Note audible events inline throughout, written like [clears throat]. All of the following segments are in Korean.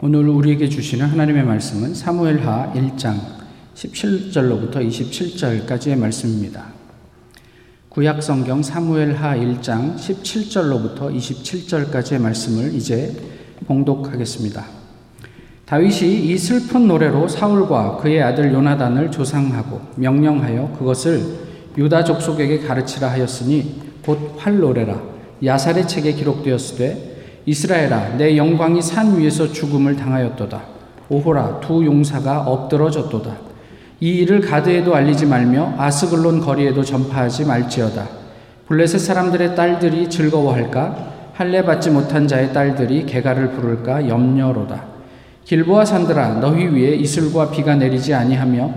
오늘 우리에게 주시는 하나님의 말씀은 사무엘하 1장 17절로부터 27절까지의 말씀입니다. 구약 성경 사무엘하 1장 17절로부터 27절까지의 말씀을 이제 봉독하겠습니다. 다윗이 이 슬픈 노래로 사울과 그의 아들 요나단을 조상하고 명령하여 그것을 유다 족속에게 가르치라 하였으니 곧 활 노래라 야살의 책에 기록되었으되 이스라엘아 내 영광이 산 위에서 죽음을 당하였도다. 오호라 두 용사가 엎드러졌도다. 이 일을 가드에도 알리지 말며 아스글론 거리에도 전파하지 말지어다. 블레셋 사람들의 딸들이 즐거워할까? 할례 받지 못한 자의 딸들이 개가를 부를까 염려로다. 길보아 산들아 너희 위에 이슬과 비가 내리지 아니하며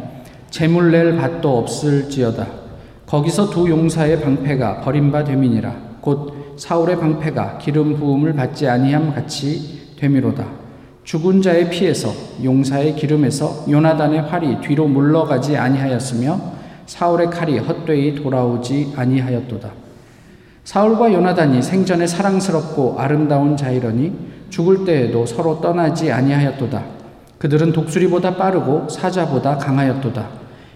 재물 낼 밭도 없을지어다. 거기서 두 용사의 방패가 버림바 되민이라. 곧 사울의 방패가 기름 부음을 받지 아니함 같이 되미로다. 죽은 자의 피에서 용사의 기름에서 요나단의 활이 뒤로 물러가지 아니하였으며 사울의 칼이 헛되이 돌아오지 아니하였도다. 사울과 요나단이 생전에 사랑스럽고 아름다운 자이러니 죽을 때에도 서로 떠나지 아니하였도다. 그들은 독수리보다 빠르고 사자보다 강하였도다.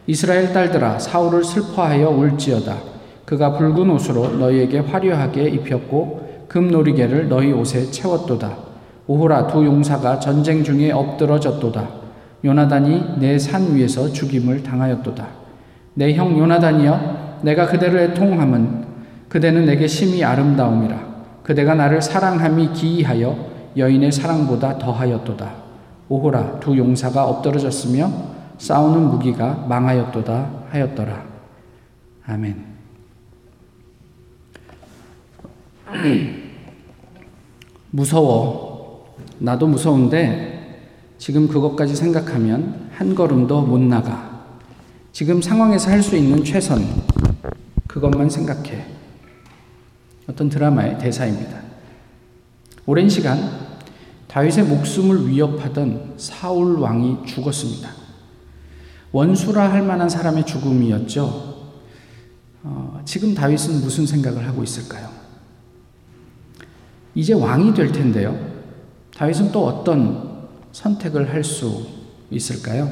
이스라엘 딸들아 사울을 슬퍼하여 울지어다. 그가 붉은 옷으로 너희에게 화려하게 입혔고 금놀이개를 너희 옷에 채웠도다. 오호라 두 용사가 전쟁 중에 엎드러졌도다. 요나단이 내 산 위에서 죽임을 당하였도다. 내 형 요나단이여 내가 그대를 애통함은 그대는 내게 심히 아름다움이라. 그대가 나를 사랑함이 기이하여 여인의 사랑보다 더하였도다. 오호라 두 용사가 엎드러졌으며 싸우는 무기가 망하였도다 하였더라. 아멘. 무서워. 나도 무서운데 지금 그것까지 생각하면 한 걸음도 못 나가. 지금 상황에서 할 수 있는 최선. 그것만 생각해. 어떤 드라마의 대사입니다. 오랜 시간 다윗의 목숨을 위협하던 사울 왕이 죽었습니다. 원수라 할 만한 사람의 죽음이었죠. 어, 지금 다윗은 무슨 생각을 하고 있을까요? 이제 왕이 될 텐데요. 다윗은 또 어떤 선택을 할 수 있을까요?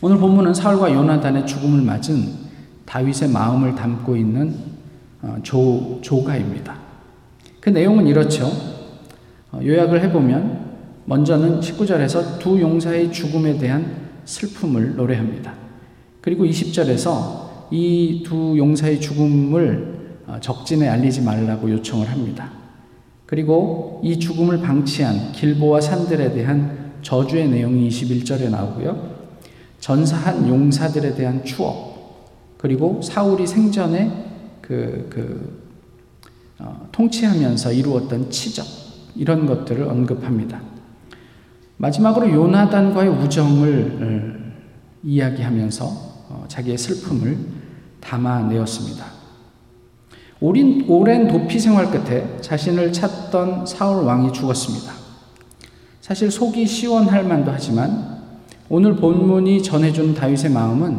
오늘 본문은 사울과 요나단의 죽음을 맞은 다윗의 마음을 담고 있는 어, 조, 조가입니다. 그 내용은 이렇죠. 어, 요약을 해보면 먼저는 19절에서 두 용사의 죽음에 대한 슬픔을 노래합니다. 그리고 20절에서 이 두 용사의 죽음을 어, 적진에 알리지 말라고 요청을 합니다. 그리고 이 죽음을 방치한 길보와 산들에 대한 저주의 내용이 21절에 나오고요. 전사한 용사들에 대한 추억, 그리고 사울이 생전에 그, 그, 어, 통치하면서 이루었던 치적, 이런 것들을 언급합니다. 마지막으로 요나단과의 우정을 어, 이야기하면서 어, 자기의 슬픔을 담아내었습니다. 오랜, 오랜 도피 생활 끝에 자신을 찾던 사울 왕이 죽었습니다. 사실 속이 시원할 만도 하지만 오늘 본문이 전해준 다윗의 마음은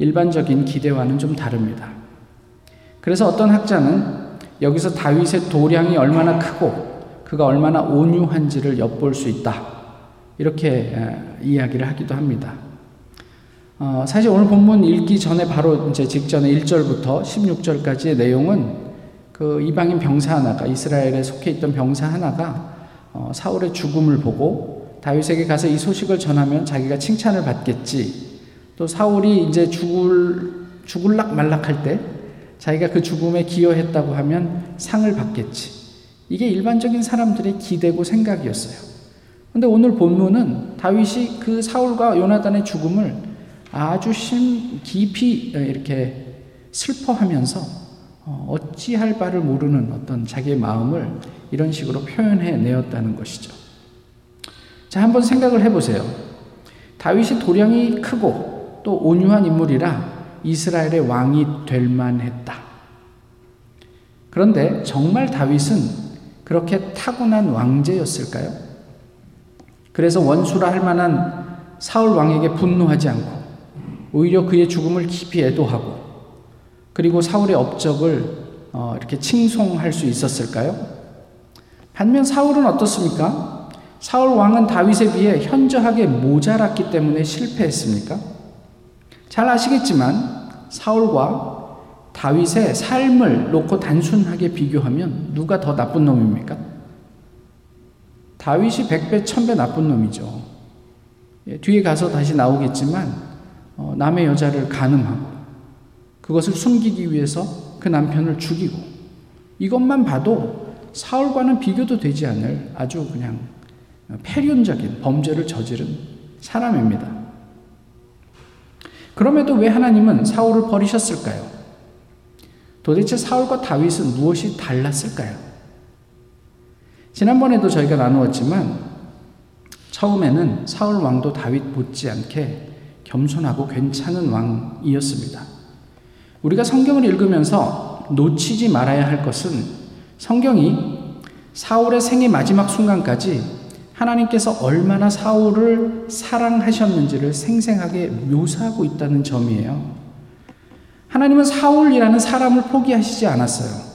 일반적인 기대와는 좀 다릅니다. 그래서 어떤 학자는 여기서 다윗의 도량이 얼마나 크고 그가 얼마나 온유한지를 엿볼 수 있다. 이렇게 이야기를 하기도 합니다. 어, 사실 오늘 본문 읽기 전에 바로 이제 직전에 1절부터 16절까지의 내용은 그 이방인 병사 하나가 이스라엘에 속해 있던 병사 하나가 어, 사울의 죽음을 보고 다윗에게 가서 이 소식을 전하면 자기가 칭찬을 받겠지. 또 사울이 이제 죽을 죽을락 말락할 때 자기가 그 죽음에 기여했다고 하면 상을 받겠지. 이게 일반적인 사람들의 기대고 생각이었어요. 근데 오늘 본문은 다윗이 그 사울과 요나단의 죽음을 아주 심 깊이 이렇게 슬퍼하면서 어, 어찌할 바를 모르는 어떤 자기의 마음을 이런 식으로 표현해 내었다는 것이죠. 자, 한번 생각을 해보세요. 다윗이 도량이 크고 또 온유한 인물이라 이스라엘의 왕이 될 만했다. 그런데 정말 다윗은 그렇게 타고난 왕제였을까요? 그래서 원수라 할 만한 사울 왕에게 분노하지 않고 오히려 그의 죽음을 깊이 애도하고 그리고 사울의 업적을 어, 이렇게 칭송할 수 있었을까요? 반면 사울은 어떻습니까? 사울 왕은 다윗에 비해 현저하게 모자랐기 때문에 실패했습니까? 잘 아시겠지만 사울과 다윗의 삶을 놓고 단순하게 비교하면 누가 더 나쁜 놈입니까? 다윗이 백배 천배 나쁜 놈이죠. 예, 뒤에 가서 다시 나오겠지만 어, 남의 여자를 간음하고 그것을 숨기기 위해서 그 남편을 죽이고 이것만 봐도 사울과는 비교도 되지 않을 아주 그냥 폐륜적인 범죄를 저지른 사람입니다. 그럼에도 왜 하나님은 사울을 버리셨을까요? 도대체 사울과 다윗은 무엇이 달랐을까요? 지난번에도 저희가 나누었지만 처음에는 사울 왕도 다윗 못지않게 겸손하고 괜찮은 왕이었습니다. 우리가 성경을 읽으면서 놓치지 말아야 할 것은 성경이 사울의 생의 마지막 순간까지 하나님께서 얼마나 사울을 사랑하셨는지를 생생하게 묘사하고 있다는 점이에요. 하나님은 사울이라는 사람을 포기하시지 않았어요.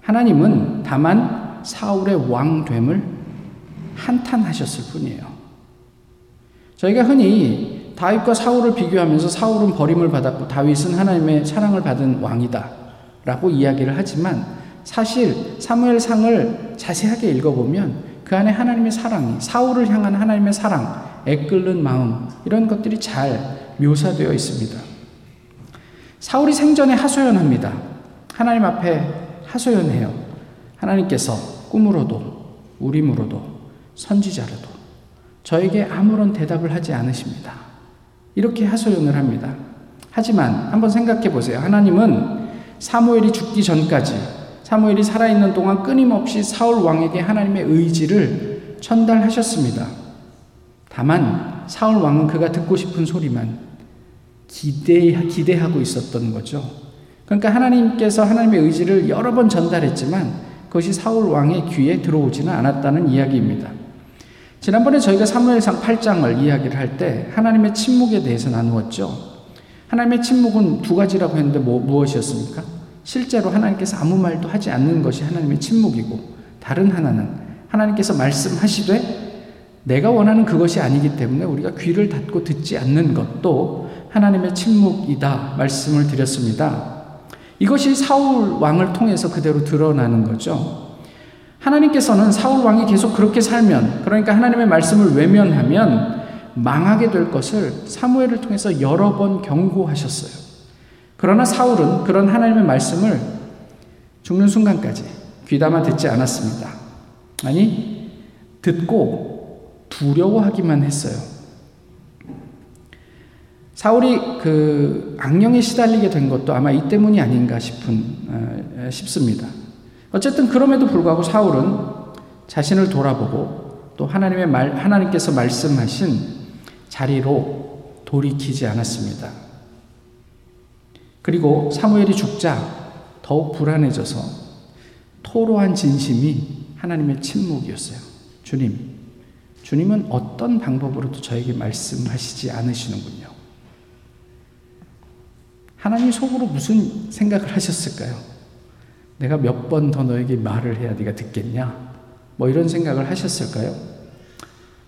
하나님은 다만 사울의 왕됨을 한탄하셨을 뿐이에요. 저희가 흔히 다윗과 사울을 비교하면서 사울은 버림을 받았고 다윗은 하나님의 사랑을 받은 왕이다 라고 이야기를 하지만 사실 사무엘상을 자세하게 읽어보면 그 안에 하나님의 사랑이 사울을 향한 하나님의 사랑, 애끓는 마음 이런 것들이 잘 묘사되어 있습니다. 사울이 생전에 하소연합니다. 하나님 앞에 하소연해요. 하나님께서 꿈으로도 우림으로도 선지자로도 저에게 아무런 대답을 하지 않으십니다. 이렇게 하소연을 합니다. 하지만 한번 생각해 보세요. 하나님은 사무엘이 죽기 전까지 사무엘이 살아있는 동안 끊임없이 사울 왕에게 하나님의 의지를 전달하셨습니다. 다만 사울 왕은 그가 듣고 싶은 소리만 기대, 기대하고 있었던 거죠. 그러니까 하나님께서 하나님의 의지를 여러 번 전달했지만 그것이 사울 왕의 귀에 들어오지는 않았다는 이야기입니다. 지난번에 저희가 사무엘상 8장을 이야기를 할 때 하나님의 침묵에 대해서 나누었죠. 하나님의 침묵은 두 가지라고 했는데 뭐, 무엇이었습니까? 실제로 하나님께서 아무 말도 하지 않는 것이 하나님의 침묵이고 다른 하나는 하나님께서 말씀하시되 내가 원하는 그것이 아니기 때문에 우리가 귀를 닫고 듣지 않는 것도 하나님의 침묵이다 말씀을 드렸습니다. 이것이 사울 왕을 통해서 그대로 드러나는 거죠. 하나님께서는 사울 왕이 계속 그렇게 살면 그러니까 하나님의 말씀을 외면하면 망하게 될 것을 사무엘을 통해서 여러 번 경고하셨어요. 그러나 사울은 그런 하나님의 말씀을 죽는 순간까지 귀담아 듣지 않았습니다. 아니, 듣고 두려워하기만 했어요. 사울이 그 악령에 시달리게 된 것도 아마 이 때문이 아닌가 싶은, 어, 싶습니다. 어쨌든 그럼에도 불구하고 사울은 자신을 돌아보고 또 하나님의 말, 하나님께서 말씀하신 자리로 돌이키지 않았습니다. 그리고 사무엘이 죽자 더욱 불안해져서 토로한 진심이 하나님의 침묵이었어요. 주님, 주님은 어떤 방법으로도 저에게 말씀하시지 않으시는군요. 하나님 속으로 무슨 생각을 하셨을까요? 내가 몇 번 더 너에게 말을 해야 네가 듣겠냐? 뭐 이런 생각을 하셨을까요?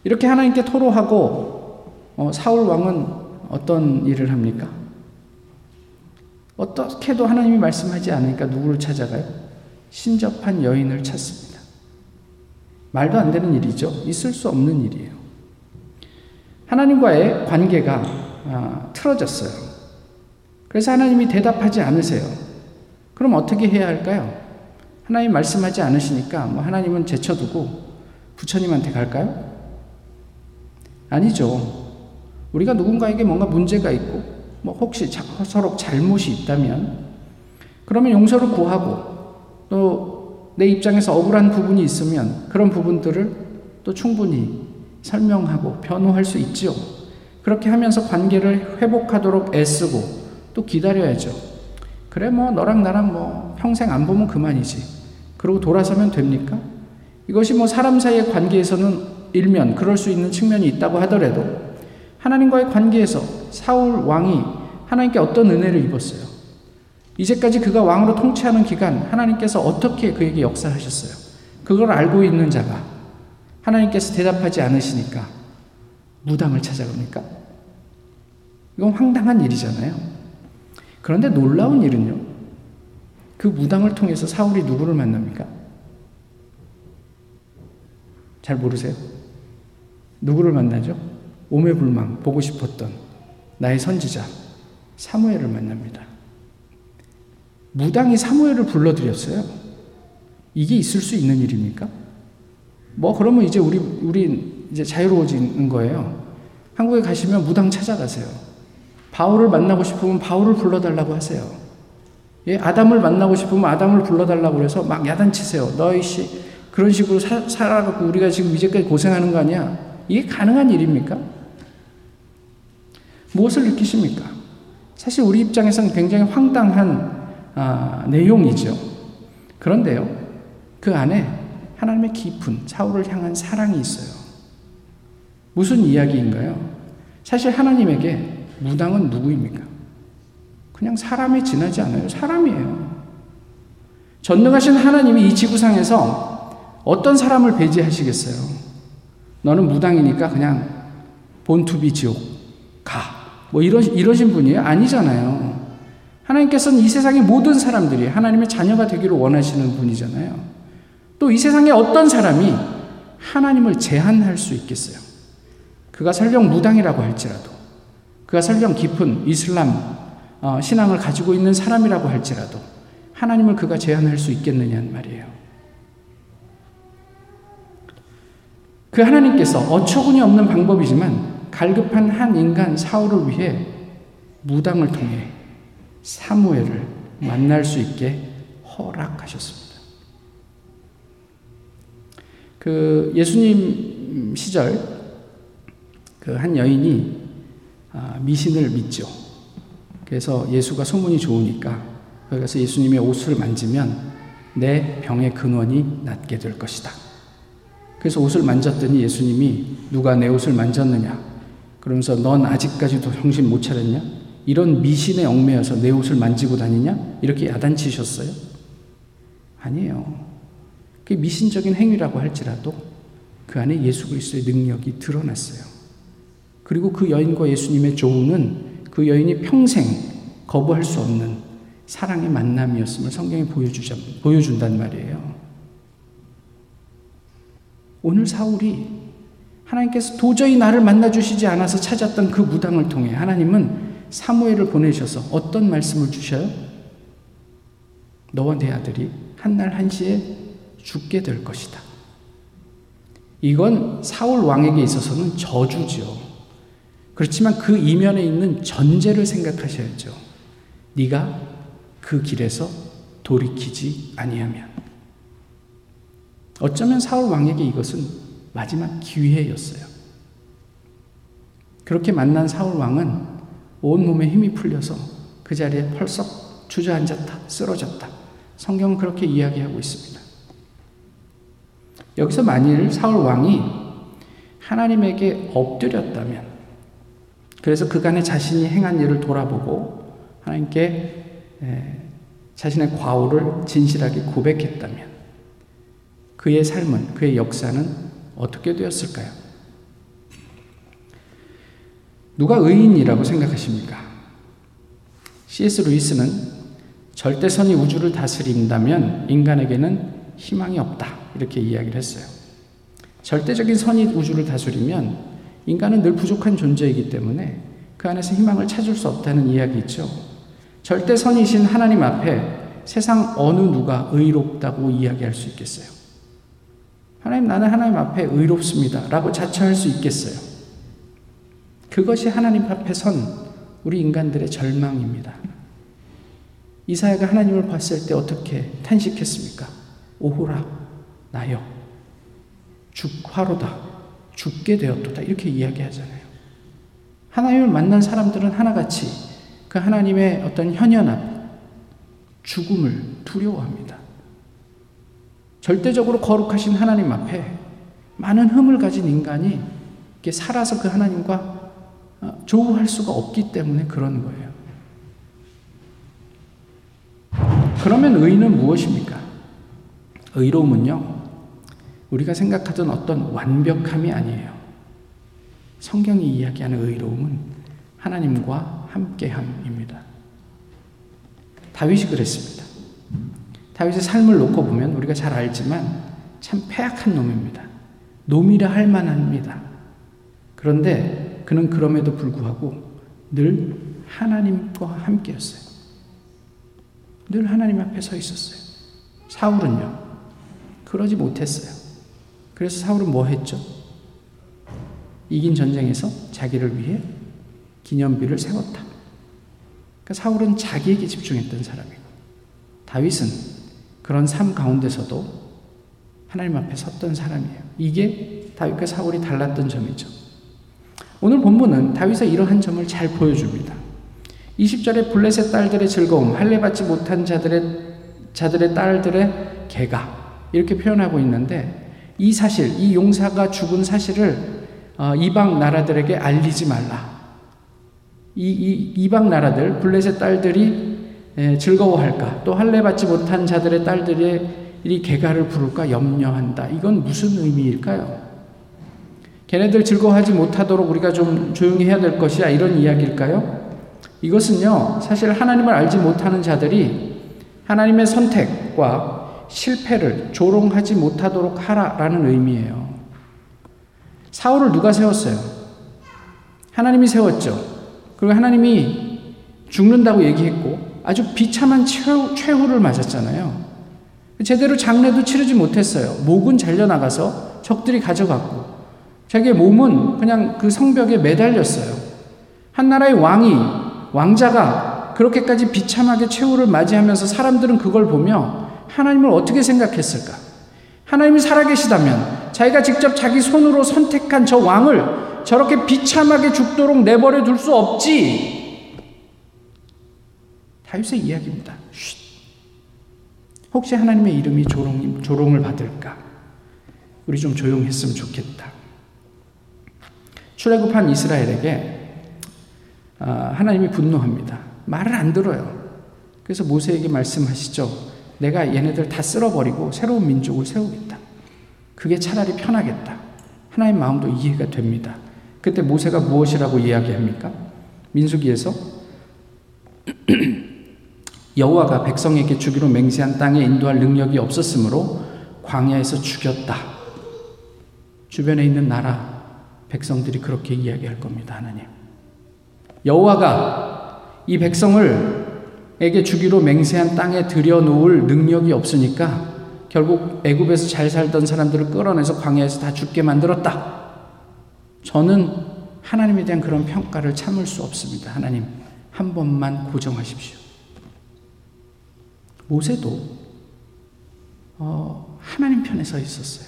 이렇게 하나님께 토로하고 어, 사울 왕은 어떤 일을 합니까? 어떻게도 하나님이 말씀하지 않으니까 누구를 찾아가요? 신접한 여인을 찾습니다. 말도 안 되는 일이죠. 있을 수 없는 일이에요. 하나님과의 관계가 아, 틀어졌어요. 그래서 하나님이 대답하지 않으세요. 그럼 어떻게 해야 할까요? 하나님 말씀하지 않으시니까 뭐 하나님은 제쳐두고 부처님한테 갈까요? 아니죠. 우리가 누군가에게 뭔가 문제가 있고 뭐 혹시 서로 잘못이 있다면 그러면 용서를 구하고 또 내 입장에서 억울한 부분이 있으면 그런 부분들을 또 충분히 설명하고 변호할 수 있지요. 그렇게 하면서 관계를 회복하도록 애쓰고 또 기다려야죠. 그래 뭐 너랑 나랑 뭐 평생 안 보면 그만이지. 그러고 돌아서면 됩니까? 이것이 뭐 사람 사이의 관계에서는 일면 그럴 수 있는 측면이 있다고 하더라도 하나님과의 관계에서 사울 왕이 하나님께 어떤 은혜를 입었어요? 이제까지 그가 왕으로 통치하는 기간 하나님께서 어떻게 그에게 역사하셨어요? 그걸 알고 있는 자가 하나님께서 대답하지 않으시니까 무당을 찾아갑니까? 이건 황당한 일이잖아요. 그런데 놀라운 일은요. 그 무당을 통해서 사울이 누구를 만납니까? 잘 모르세요? 누구를 만나죠? 오매불망 보고 싶었던 나의 선지자 사무엘을 만납니다. 무당이 사무엘을 불러들였어요. 이게 있을 수 있는 일입니까? 뭐 그러면 이제 우리 우리 이제 자유로워지는 거예요. 한국에 가시면 무당 찾아가세요. 바울을 만나고 싶으면 바울을 불러달라고 하세요. 예, 아담을 만나고 싶으면 아담을 불러달라고 그래서 막 야단치세요. 너희 씨 그런 식으로 사, 살아갖고 우리가 지금 이제까지 고생하는 거 아니야? 이게 가능한 일입니까? 무엇을 느끼십니까? 사실 우리 입장에서는 굉장히 황당한 아, 내용이죠. 그런데요, 그 안에 하나님의 깊은 사울을 향한 사랑이 있어요. 무슨 이야기인가요? 사실 하나님에게 무당은 누구입니까? 그냥 사람에 지나지 않아요. 사람이에요. 전능하신 하나님이 이 지구상에서 어떤 사람을 배제하시겠어요? 너는 무당이니까 그냥 본투비 지옥 가. 뭐 이러, 이러신 분이에요? 아니잖아요. 하나님께서는 이 세상의 모든 사람들이 하나님의 자녀가 되기를 원하시는 분이잖아요. 또 이 세상에 어떤 사람이 하나님을 제한할 수 있겠어요? 그가 설령 무당이라고 할지라도, 그가 설령 깊은 이슬람 어, 신앙을 가지고 있는 사람이라고 할지라도, 하나님을 그가 제한할 수 있겠느냐는 말이에요. 그 하나님께서 어처구니 없는 방법이지만 갈급한 한 인간 사울을 위해 무당을 통해 사무엘을 만날 수 있게 허락하셨습니다. 그 예수님 시절 그 한 여인이 아, 미신을 믿죠. 그래서 예수가 소문이 좋으니까 거기 가서 예수님의 옷을 만지면 내 병의 근원이 낫게 될 것이다. 그래서 옷을 만졌더니 예수님이 누가 내 옷을 만졌느냐? 그러면서 넌 아직까지도 정신 못 차렸냐? 이런 미신에 얽매여서 내 옷을 만지고 다니냐? 이렇게 야단치셨어요? 아니에요. 그 미신적인 행위라고 할지라도 그 안에 예수 그리스도의 능력이 드러났어요. 그리고 그 여인과 예수님의 조우는 그 여인이 평생 거부할 수 없는 사랑의 만남이었음을 성경이 보여주자, 보여준단 말이에요. 오늘 사울이 하나님께서 도저히 나를 만나주시지 않아서 찾았던 그 무당을 통해 하나님은 사무엘을 보내셔서 어떤 말씀을 주셔요? 너와 내 아들이 한날 한시에 죽게 될 것이다. 이건 사울 왕에게 있어서는 저주죠. 그렇지만 그 이면에 있는 전제를 생각하셔야죠. 네가 그 길에서 돌이키지 아니하면. 어쩌면 사울 왕에게 이것은 마지막 기회였어요. 그렇게 만난 사울 왕은 온 몸에 힘이 풀려서 그 자리에 펄썩 주저앉았다, 쓰러졌다. 성경은 그렇게 이야기하고 있습니다. 여기서 만일 사울 왕이 하나님에게 엎드렸다면, 그래서 그간의 자신이 행한 일을 돌아보고 하나님께 자신의 과오를 진실하게 고백했다면, 그의 삶은, 그의 역사는 어떻게 되었을까요? 누가 의인이라고 생각하십니까? C.S. 루이스는 절대선이 우주를 다스린다면 인간에게는 희망이 없다. 이렇게 이야기를 했어요. 절대적인 선이 우주를 다스리면 인간은 늘 부족한 존재이기 때문에 그 안에서 희망을 찾을 수 없다는 이야기 있죠. 절대 선이신 하나님 앞에 세상 어느 누가 의롭다고 이야기할 수 있겠어요? 하나님, 나는 하나님 앞에 의롭습니다. 라고 자처할 수 있겠어요? 그것이 하나님 앞에 선 우리 인간들의 절망입니다. 이사야가 하나님을 봤을 때 어떻게 탄식했습니까? 오호라, 나여. 죽, 화로다. 죽게 되었도다. 이렇게 이야기하잖아요. 하나님을 만난 사람들은 하나같이 그 하나님의 어떤 현연함, 죽음을 두려워합니다. 절대적으로 거룩하신 하나님 앞에 많은 흠을 가진 인간이 살아서 그 하나님과 어, 조우할 수가 없기 때문에 그런 거예요. 그러면 의는 무엇입니까? 의로움은요, 우리가 생각하던 어떤 완벽함이 아니에요. 성경이 이야기하는 의로움은 하나님과 함께함입니다. 다윗이 그랬습니다. 다윗의 삶을 놓고 보면 우리가 잘 알지만 참 패악한 놈입니다. 놈이라 할 만합니다. 그런데 그는 그럼에도 불구하고 늘 하나님과 함께였어요. 늘 하나님 앞에 서 있었어요. 사울은요, 그러지 못했어요. 그래서 사울은 뭐 했죠? 이긴 전쟁에서 자기를 위해 기념비를 세웠다. 그러니까 사울은 자기에게 집중했던 사람이고, 다윗은 그런 삶 가운데서도 하나님 앞에 섰던 사람이에요. 이게 다윗과 사울이 달랐던 점이죠. 오늘 본문은 다윗의 이러한 점을 잘 보여줍니다. 20절에 블레셋 딸들의 즐거움, 할례 받지 못한 자들의 자들의 딸들의 개가 이렇게 표현하고 있는데 이 사실, 이 용사가 죽은 사실을 어, 이방 나라들에게 알리지 말라. 이, 이 이방 나라들 블레셋 딸들이 즐거워할까? 또 할례 받지 못한 자들의 딸들의 이 개가를 부를까 염려한다. 이건 무슨 의미일까요? 걔네들 즐거워하지 못하도록 우리가 좀 조용히 해야 될 것이야. 이런 이야기일까요? 이것은요, 사실 하나님을 알지 못하는 자들이 하나님의 선택과 실패를 조롱하지 못하도록 하라라는 의미예요. 사울을 누가 세웠어요? 하나님이 세웠죠. 그리고 하나님이 죽는다고 얘기했고 아주 비참한 최후, 최후를 맞았잖아요. 제대로 장례도 치르지 못했어요. 목은 잘려나가서 적들이 가져갔고, 자기의 몸은 그냥 그 성벽에 매달렸어요. 한 나라의 왕이, 왕자가 그렇게까지 비참하게 최후를 맞이하면서 사람들은 그걸 보며 하나님을 어떻게 생각했을까? 하나님이 살아계시다면 자기가 직접 자기 손으로 선택한 저 왕을 저렇게 비참하게 죽도록 내버려 둘 수 없지. 다윗의 이야기입니다. 쉿. 혹시 하나님의 이름이 조롱, 조롱을 받을까? 우리 좀 조용했으면 좋겠다. 출애굽한 이스라엘에게 아, 하나님이 분노합니다. 말을 안 들어요. 그래서 모세에게 말씀하시죠. 내가 얘네들 다 쓸어버리고 새로운 민족을 세우겠다. 그게 차라리 편하겠다. 하나님 마음도 이해가 됩니다. 그때 모세가 무엇이라고 이야기합니까? 민수기에서 [clears throat] 여호와가 백성에게 주기로 맹세한 땅에 인도할 능력이 없었으므로 광야에서 죽였다. 주변에 있는 나라 백성들이 그렇게 이야기할 겁니다, 하나님. 여호와가 이 백성을 에게 주기로 맹세한 땅에 들여놓을 능력이 없으니까 결국 애굽에서 잘 살던 사람들을 끌어내서 광야에서 다 죽게 만들었다. 저는 하나님에 대한 그런 평가를 참을 수 없습니다. 하나님, 한 번만 고정하십시오. 모세도 어, 하나님 편에 서 있었어요.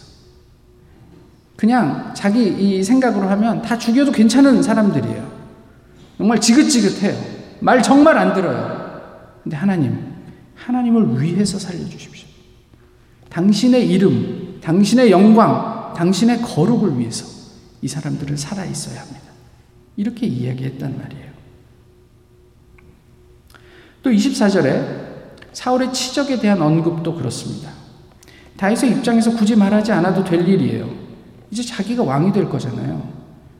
그냥 자기 이 생각으로 하면 다 죽여도 괜찮은 사람들이에요. 정말 지긋지긋해요. 말 정말 안 들어요. 근데 하나님, 하나님을 위해서 살려주십시오. 당신의 이름, 당신의 영광, 당신의 거룩을 위해서 이 사람들은 살아있어야 합니다. 이렇게 이야기했단 말이에요. 또 24절에 사울의 치적에 대한 언급도 그렇습니다. 다윗의 입장에서 굳이 말하지 않아도 될 일이에요. 이제 자기가 왕이 될 거잖아요.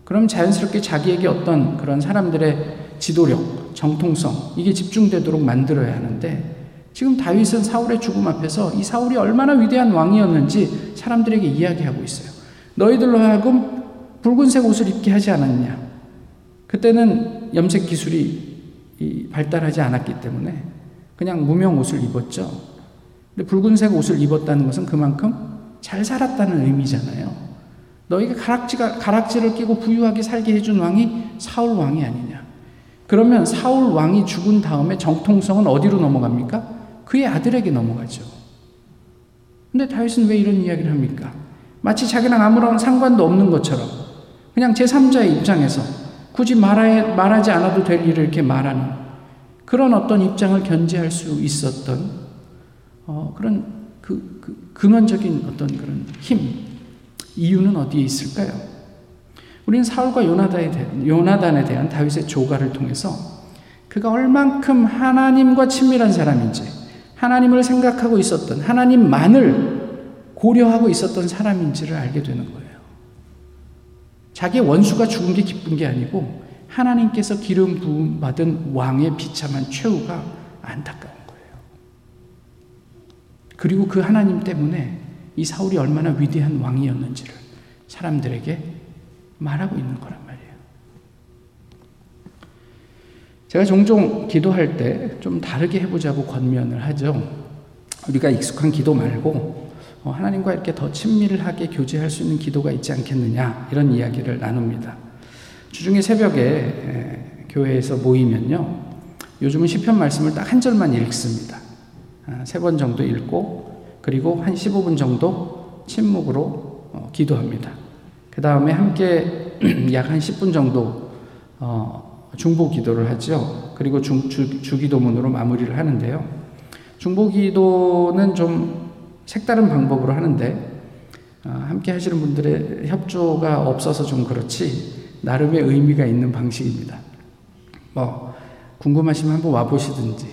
그럼 자연스럽게 자기에게 어떤 그런 사람들의 지도력, 정통성, 이게 집중되도록 만들어야 하는데, 지금 다윗은 사울의 죽음 앞에서 이 사울이 얼마나 위대한 왕이었는지 사람들에게 이야기하고 있어요. 너희들로 하여금 붉은색 옷을 입게 하지 않았냐. 그때는 염색 기술이 발달하지 않았기 때문에 그냥 무명 옷을 입었죠. 근데 붉은색 옷을 입었다는 것은 그만큼 잘 살았다는 의미잖아요. 너희가 가락지가, 가락지를 끼고 부유하게 살게 해준 왕이 사울 왕이 아니냐. 그러면 사울 왕이 죽은 다음에 정통성은 어디로 넘어갑니까? 그의 아들에게 넘어가죠. 근데 다윗은 왜 이런 이야기를 합니까? 마치 자기랑 아무런 상관도 없는 것처럼 그냥 제3자의 입장에서 굳이 말하, 말하지 않아도 될 일을 이렇게 말하는 그런 어떤 입장을 견제할 수 있었던 어, 그런 그, 그 근원적인 어떤 그런 힘, 이유는 어디에 있을까요? 우리는 사울과 요나단에, 대한, 다윗의 조가를 통해서 그가 얼만큼 하나님과 친밀한 사람인지, 하나님을 생각하고 있었던, 하나님만을 고려하고 있었던 사람인지를 알게 되는 거예요. 자기 원수가 죽은 게 기쁜 게 아니고 하나님께서 기름 부음 받은 왕의 비참한 최후가 안타까운 거예요. 그리고 그 하나님 때문에 이 사울이 얼마나 위대한 왕이었는지를 사람들에게 말하고 있는 거란 말이에요. 제가 종종 기도할 때 좀 다르게 해보자고 권면을 하죠. 우리가 익숙한 기도 말고 어, 하나님과 이렇게 더 친밀하게 교제할 수 있는 기도가 있지 않겠느냐 이런 이야기를 나눕니다. 주중에 새벽에 교회에서 모이면요. 요즘은 시편 말씀을 딱 한 절만 읽습니다. 아, 세번 정도 읽고 그리고 한 15분 정도 침묵으로 어, 기도합니다. 그 다음에 함께 [clears throat] 약 한 10분 정도 어, 중보 기도를 하죠. 그리고 중, 주, 주기도문으로 마무리를 하는데요. 중보 기도는 좀 색다른 방법으로 하는데 어, 함께 하시는 분들의 협조가 없어서 좀 그렇지 나름의 의미가 있는 방식입니다. 뭐 궁금하시면 한번 와 보시든지.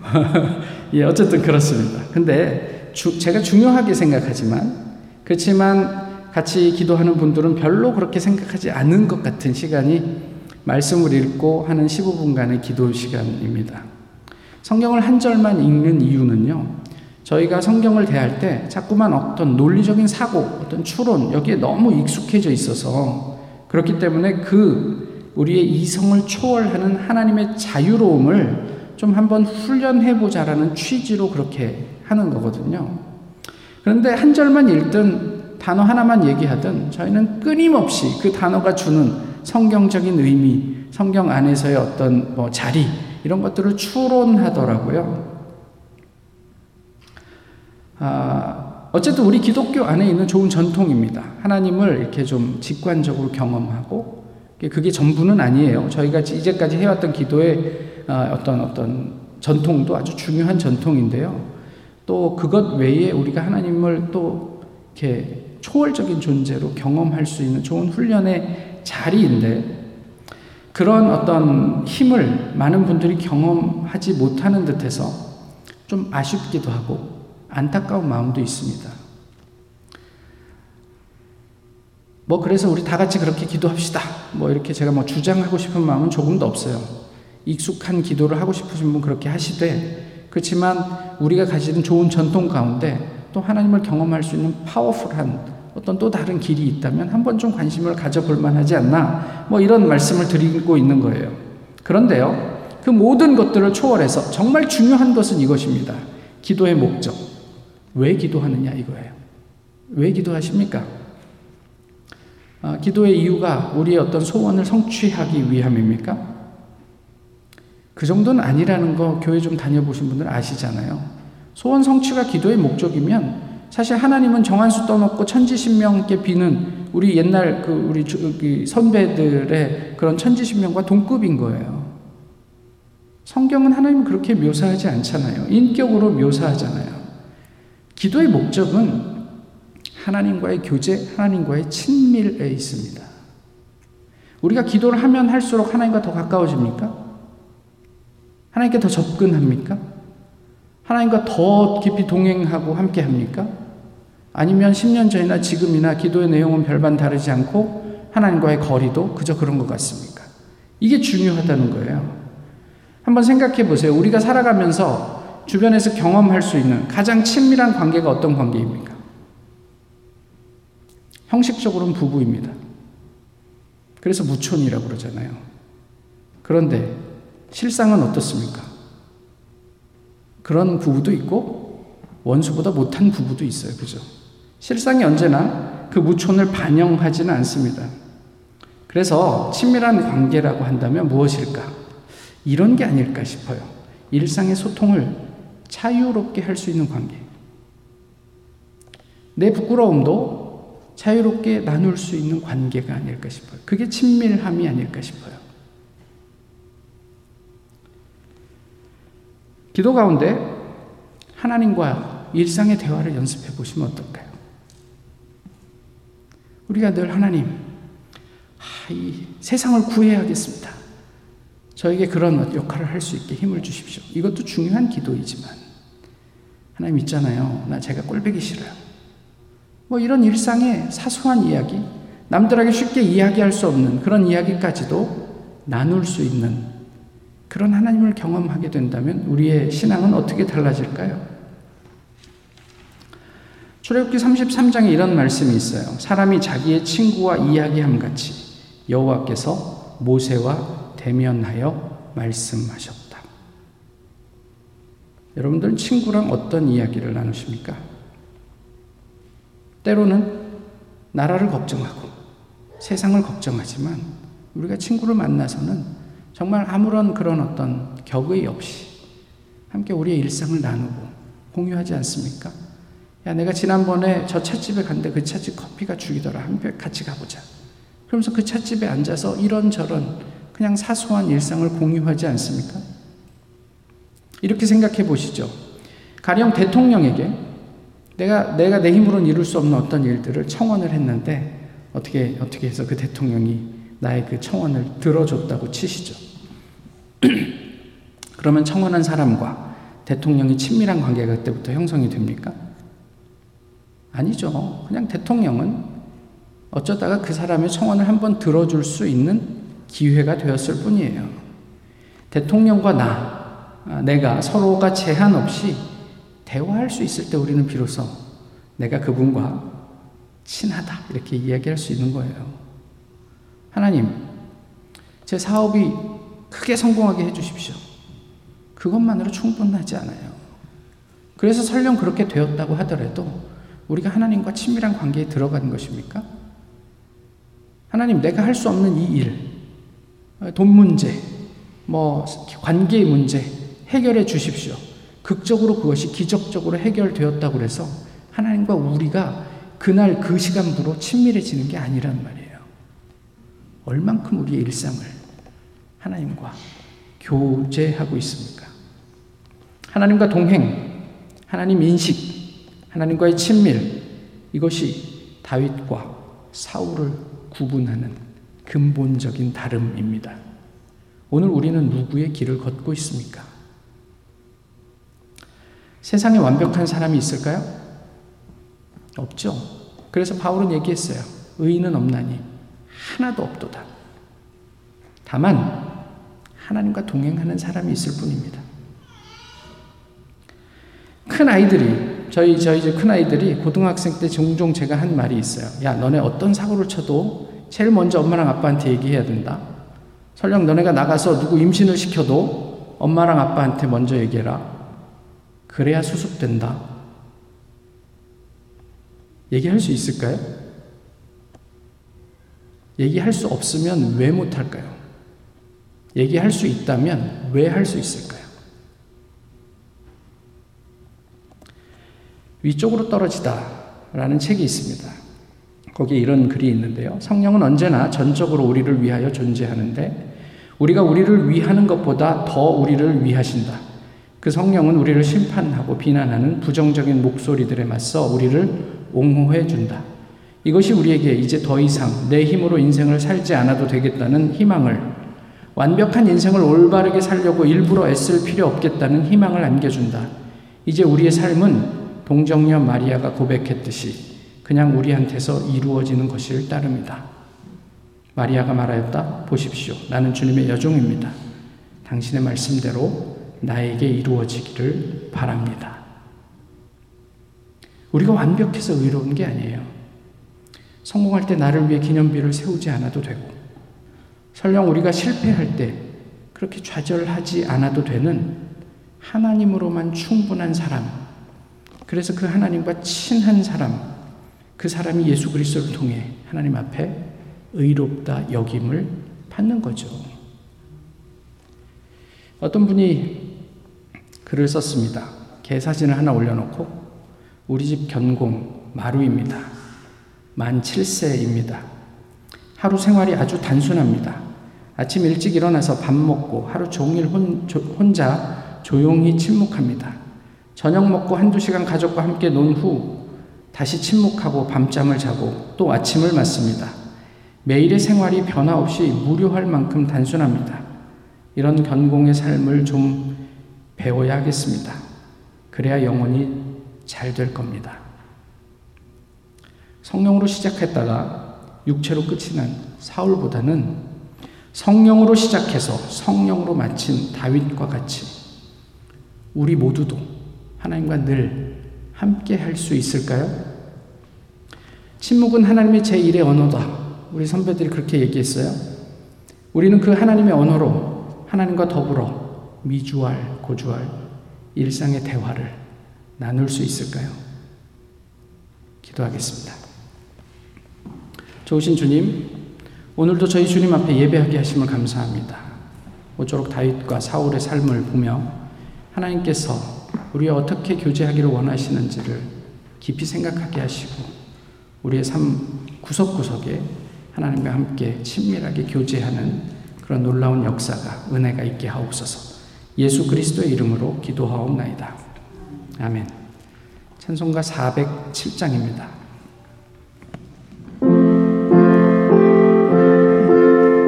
[laughs] 예, 어쨌든 그렇습니다. 근데 주, 제가 중요하게 생각하지만 그렇지만 같이 기도하는 분들은 별로 그렇게 생각하지 않는 것 같은 시간이 말씀을 읽고 하는 15분간의 기도 시간입니다. 성경을 한 절만 읽는 이유는요. 저희가 성경을 대할 때 자꾸만 어떤 논리적인 사고, 어떤 추론, 여기에 너무 익숙해져 있어서 그렇기 때문에 그 우리의 이성을 초월하는 하나님의 자유로움을 좀 한번 훈련해 보자라는 취지로 그렇게 하는 거거든요. 그런데 한 절만 읽든 단어 하나만 얘기하든 저희는 끊임없이 그 단어가 주는 성경적인 의미, 성경 안에서의 어떤 뭐 자리 이런 것들을 추론하더라고요. 아, 어쨌든 우리 기독교 안에 있는 좋은 전통입니다. 하나님을 이렇게 좀 직관적으로 경험하고 그게 전부는 아니에요. 저희가 이제까지 해왔던 기도의 아, 어떤 어떤 전통도 아주 중요한 전통인데요. 또 그것 외에 우리가 하나님을 또 이렇게 초월적인 존재로 경험할 수 있는 좋은 훈련의 자리인데 그런 어떤 힘을 많은 분들이 경험하지 못하는 듯해서 좀 아쉽기도 하고 안타까운 마음도 있습니다. 뭐 그래서 우리 다 같이 그렇게 기도합시다. 뭐 이렇게 제가 뭐 주장하고 싶은 마음은 조금도 없어요. 익숙한 기도를 하고 싶으신 분 그렇게 하시되 그렇지만 우리가 가지는 좋은 전통 가운데 또 하나님을 경험할 수 있는 파워풀한 어떤 또 다른 길이 있다면 한번 좀 관심을 가져볼 만하지 않나 뭐 이런 말씀을 드리고 있는 거예요. 그런데요. 그 모든 것들을 초월해서 정말 중요한 것은 이것입니다. 기도의 목적. 왜 기도하느냐 이거예요. 왜 기도하십니까? 아, 기도의 이유가 우리의 어떤 소원을 성취하기 위함입니까? 그 정도는 아니라는 거 교회 좀 다녀보신 분들 아시잖아요. 소원 성취가 기도의 목적이면 사실 하나님은 정한수 떠놓고 천지신명께 비는 우리 옛날 그 우리 선배들의 그런 천지신명과 동급인 거예요. 성경은 하나님 그렇게 묘사하지 않잖아요. 인격으로 묘사하잖아요. 기도의 목적은 하나님과의 교제, 하나님과의 친밀에 있습니다. 우리가 기도를 하면 할수록 하나님과 더 가까워집니까? 하나님께 더 접근합니까? 하나님과 더 깊이 동행하고 함께 합니까? 아니면 10년 전이나 지금이나 기도의 내용은 별반 다르지 않고 하나님과의 거리도 그저 그런 것 같습니까? 이게 중요하다는 거예요. 한번 생각해 보세요. 우리가 살아가면서 주변에서 경험할 수 있는 가장 친밀한 관계가 어떤 관계입니까? 형식적으로는 부부입니다. 그래서 무촌이라고 그러잖아요. 그런데 실상은 어떻습니까? 그런 부부도 있고 원수보다 못한 부부도 있어요. 그죠? 실상이 언제나 그 무촌을 반영하지는 않습니다. 그래서 친밀한 관계라고 한다면 무엇일까? 이런 게 아닐까 싶어요. 일상의 소통을 자유롭게 할 수 있는 관계. 내 부끄러움도 자유롭게 나눌 수 있는 관계가 아닐까 싶어요. 그게 친밀함이 아닐까 싶어요. 기도 가운데 하나님과 일상의 대화를 연습해 보시면 어떨까요? 우리가 늘 하나님, 아, 이 세상을 구해야겠습니다. 저에게 그런 역할을 할 수 있게 힘을 주십시오. 이것도 중요한 기도이지만, 하나님 있잖아요. 나 제가 꼴배기 싫어요. 뭐 이런 일상의 사소한 이야기, 남들에게 쉽게 이야기할 수 없는 그런 이야기까지도 나눌 수 있는 그런 하나님을 경험하게 된다면 우리의 신앙은 어떻게 달라질까요? 출애굽기 33장에 이런 말씀이 있어요. 사람이 자기의 친구와 이야기함 같이 여호와께서 모세와 대면하여 말씀하셨다. 여러분들 친구랑 어떤 이야기를 나누십니까? 때로는 나라를 걱정하고 세상을 걱정하지만 우리가 친구를 만나서는 정말 아무런 그런 어떤 격의 없이 함께 우리의 일상을 나누고 공유하지 않습니까? 야, 내가 지난번에 저 찻집에 갔는데 그 찻집 커피가 죽이더라. 함께 같이 가보자. 그러면서 그 찻집에 앉아서 이런저런 그냥 사소한 일상을 공유하지 않습니까? 이렇게 생각해 보시죠. 가령 대통령에게 내가, 내가 내 힘으로는 이룰 수 없는 어떤 일들을 청원을 했는데 어떻게, 어떻게 해서 그 대통령이 나의 그 청원을 들어줬다고 치시죠. [clears throat] 그러면 청원한 사람과 대통령이 친밀한 관계가 그때부터 형성이 됩니까? 아니죠. 그냥 대통령은 어쩌다가 그 사람의 청원을 한번 들어줄 수 있는 기회가 되었을 뿐이에요. 대통령과 나, 아, 내가 서로가 제한 없이 대화할 수 있을 때 우리는 비로소 내가 그분과 친하다. 이렇게 이야기할 수 있는 거예요. 하나님, 제 사업이 크게 성공하게 해주십시오. 그것만으로 충분하지 않아요. 그래서 설령 그렇게 되었다고 하더라도 우리가 하나님과 친밀한 관계에 들어가는 것입니까? 하나님, 내가 할 수 없는 이 일, 돈 문제, 뭐, 관계의 문제, 해결해 주십시오. 극적으로 그것이 기적적으로 해결되었다고 해서 하나님과 우리가 그날 그 시간부로 친밀해지는 게 아니란 말이에요. 얼만큼 우리의 일상을 하나님과 교제하고 있습니까? 하나님과 동행, 하나님 인식, 하나님과의 친밀, 이것이 다윗과 사울을 구분하는 근본적인 다름입니다. 오늘 우리는 누구의 길을 걷고 있습니까? 세상에 완벽한 사람이 있을까요? 없죠. 그래서 바울은 얘기했어요. 의인은 없나니 하나도 없도다. 다만 하나님과 동행하는 사람이 있을 뿐입니다. 큰 아이들이 저희 저희 이제 큰 아이들이 고등학생 때 종종 제가 한 말이 있어요. 야, 너네 어떤 사고를 쳐도 제일 먼저 엄마랑 아빠한테 얘기해야 된다. 설령 너네가 나가서 누구 임신을 시켜도 엄마랑 아빠한테 먼저 얘기해라. 그래야 수습된다. 얘기할 수 있을까요? 얘기할 수 없으면 왜 못할까요? 얘기할 수 있다면 왜 할 수 있을까요? 위쪽으로 떨어지다 라는 책이 있습니다. 거기에 이런 글이 있는데요. 성령은 언제나 전적으로 우리를 위하여 존재하는데 우리가 우리를 위하는 것보다 더 우리를 위하신다. 그 성령은 우리를 심판하고 비난하는 부정적인 목소리들에 맞서 우리를 옹호해 준다. 이것이 우리에게 이제 더 이상 내 힘으로 인생을 살지 않아도 되겠다는 희망을 완벽한 인생을 올바르게 살려고 일부러 애쓸 필요 없겠다는 희망을 안겨준다. 이제 우리의 삶은 동정녀 마리아가 고백했듯이 그냥 우리한테서 이루어지는 것일 따름이다. 마리아가 말하였다. 보십시오. 나는 주님의 여종입니다. 당신의 말씀대로 나에게 이루어지기를 바랍니다. 우리가 완벽해서 의로운 게 아니에요. 성공할 때 나를 위해 기념비를 세우지 않아도 되고, 설령 우리가 실패할 때 그렇게 좌절하지 않아도 되는 하나님으로만 충분한 사람, 그래서 그 하나님과 친한 사람, 그 사람이 예수 그리스도를 통해 하나님 앞에 의롭다 여김을 받는 거죠. 어떤 분이 글을 썼습니다. 개 사진을 하나 올려놓고 우리 집 견공 마루입니다. 만 7세입니다. 하루 생활이 아주 단순합니다. 아침 일찍 일어나서 밥 먹고 하루 종일 혼, 혼자 조용히 침묵합니다. 저녁 먹고 한두 시간 가족과 함께 논 후 다시 침묵하고 밤잠을 자고 또 아침을 맞습니다. 매일의 생활이 변화 없이 무료할 만큼 단순합니다. 이런 견공의 삶을 좀 배워야겠습니다. 그래야 영혼이 잘 될 겁니다. 성령으로 시작했다가 육체로 끝이 난 사울보다는 성령으로 시작해서 성령으로 마친 다윗과 같이 우리 모두도 하나님과 늘 함께 할 수 있을까요? 침묵은 하나님의 제1의 언어다. 우리 선배들이 그렇게 얘기했어요. 우리는 그 하나님의 언어로 하나님과 더불어 미주알, 고주알, 일상의 대화를 나눌 수 있을까요? 기도하겠습니다. 좋으신 주님, 오늘도 저희 주님 앞에 예배하게 하심을 감사합니다. 모쪼록 다윗과 사울의 삶을 보며 하나님께서 우리와 어떻게 교제하기를 원하시는지를 깊이 생각하게 하시고 우리의 삶 구석구석에 하나님과 함께 친밀하게 교제하는 그런 놀라운 역사가 은혜가 있게 하옵소서. 예수 그리스도의 이름으로 기도하옵나이다. 아멘. 찬송가 407장입니다.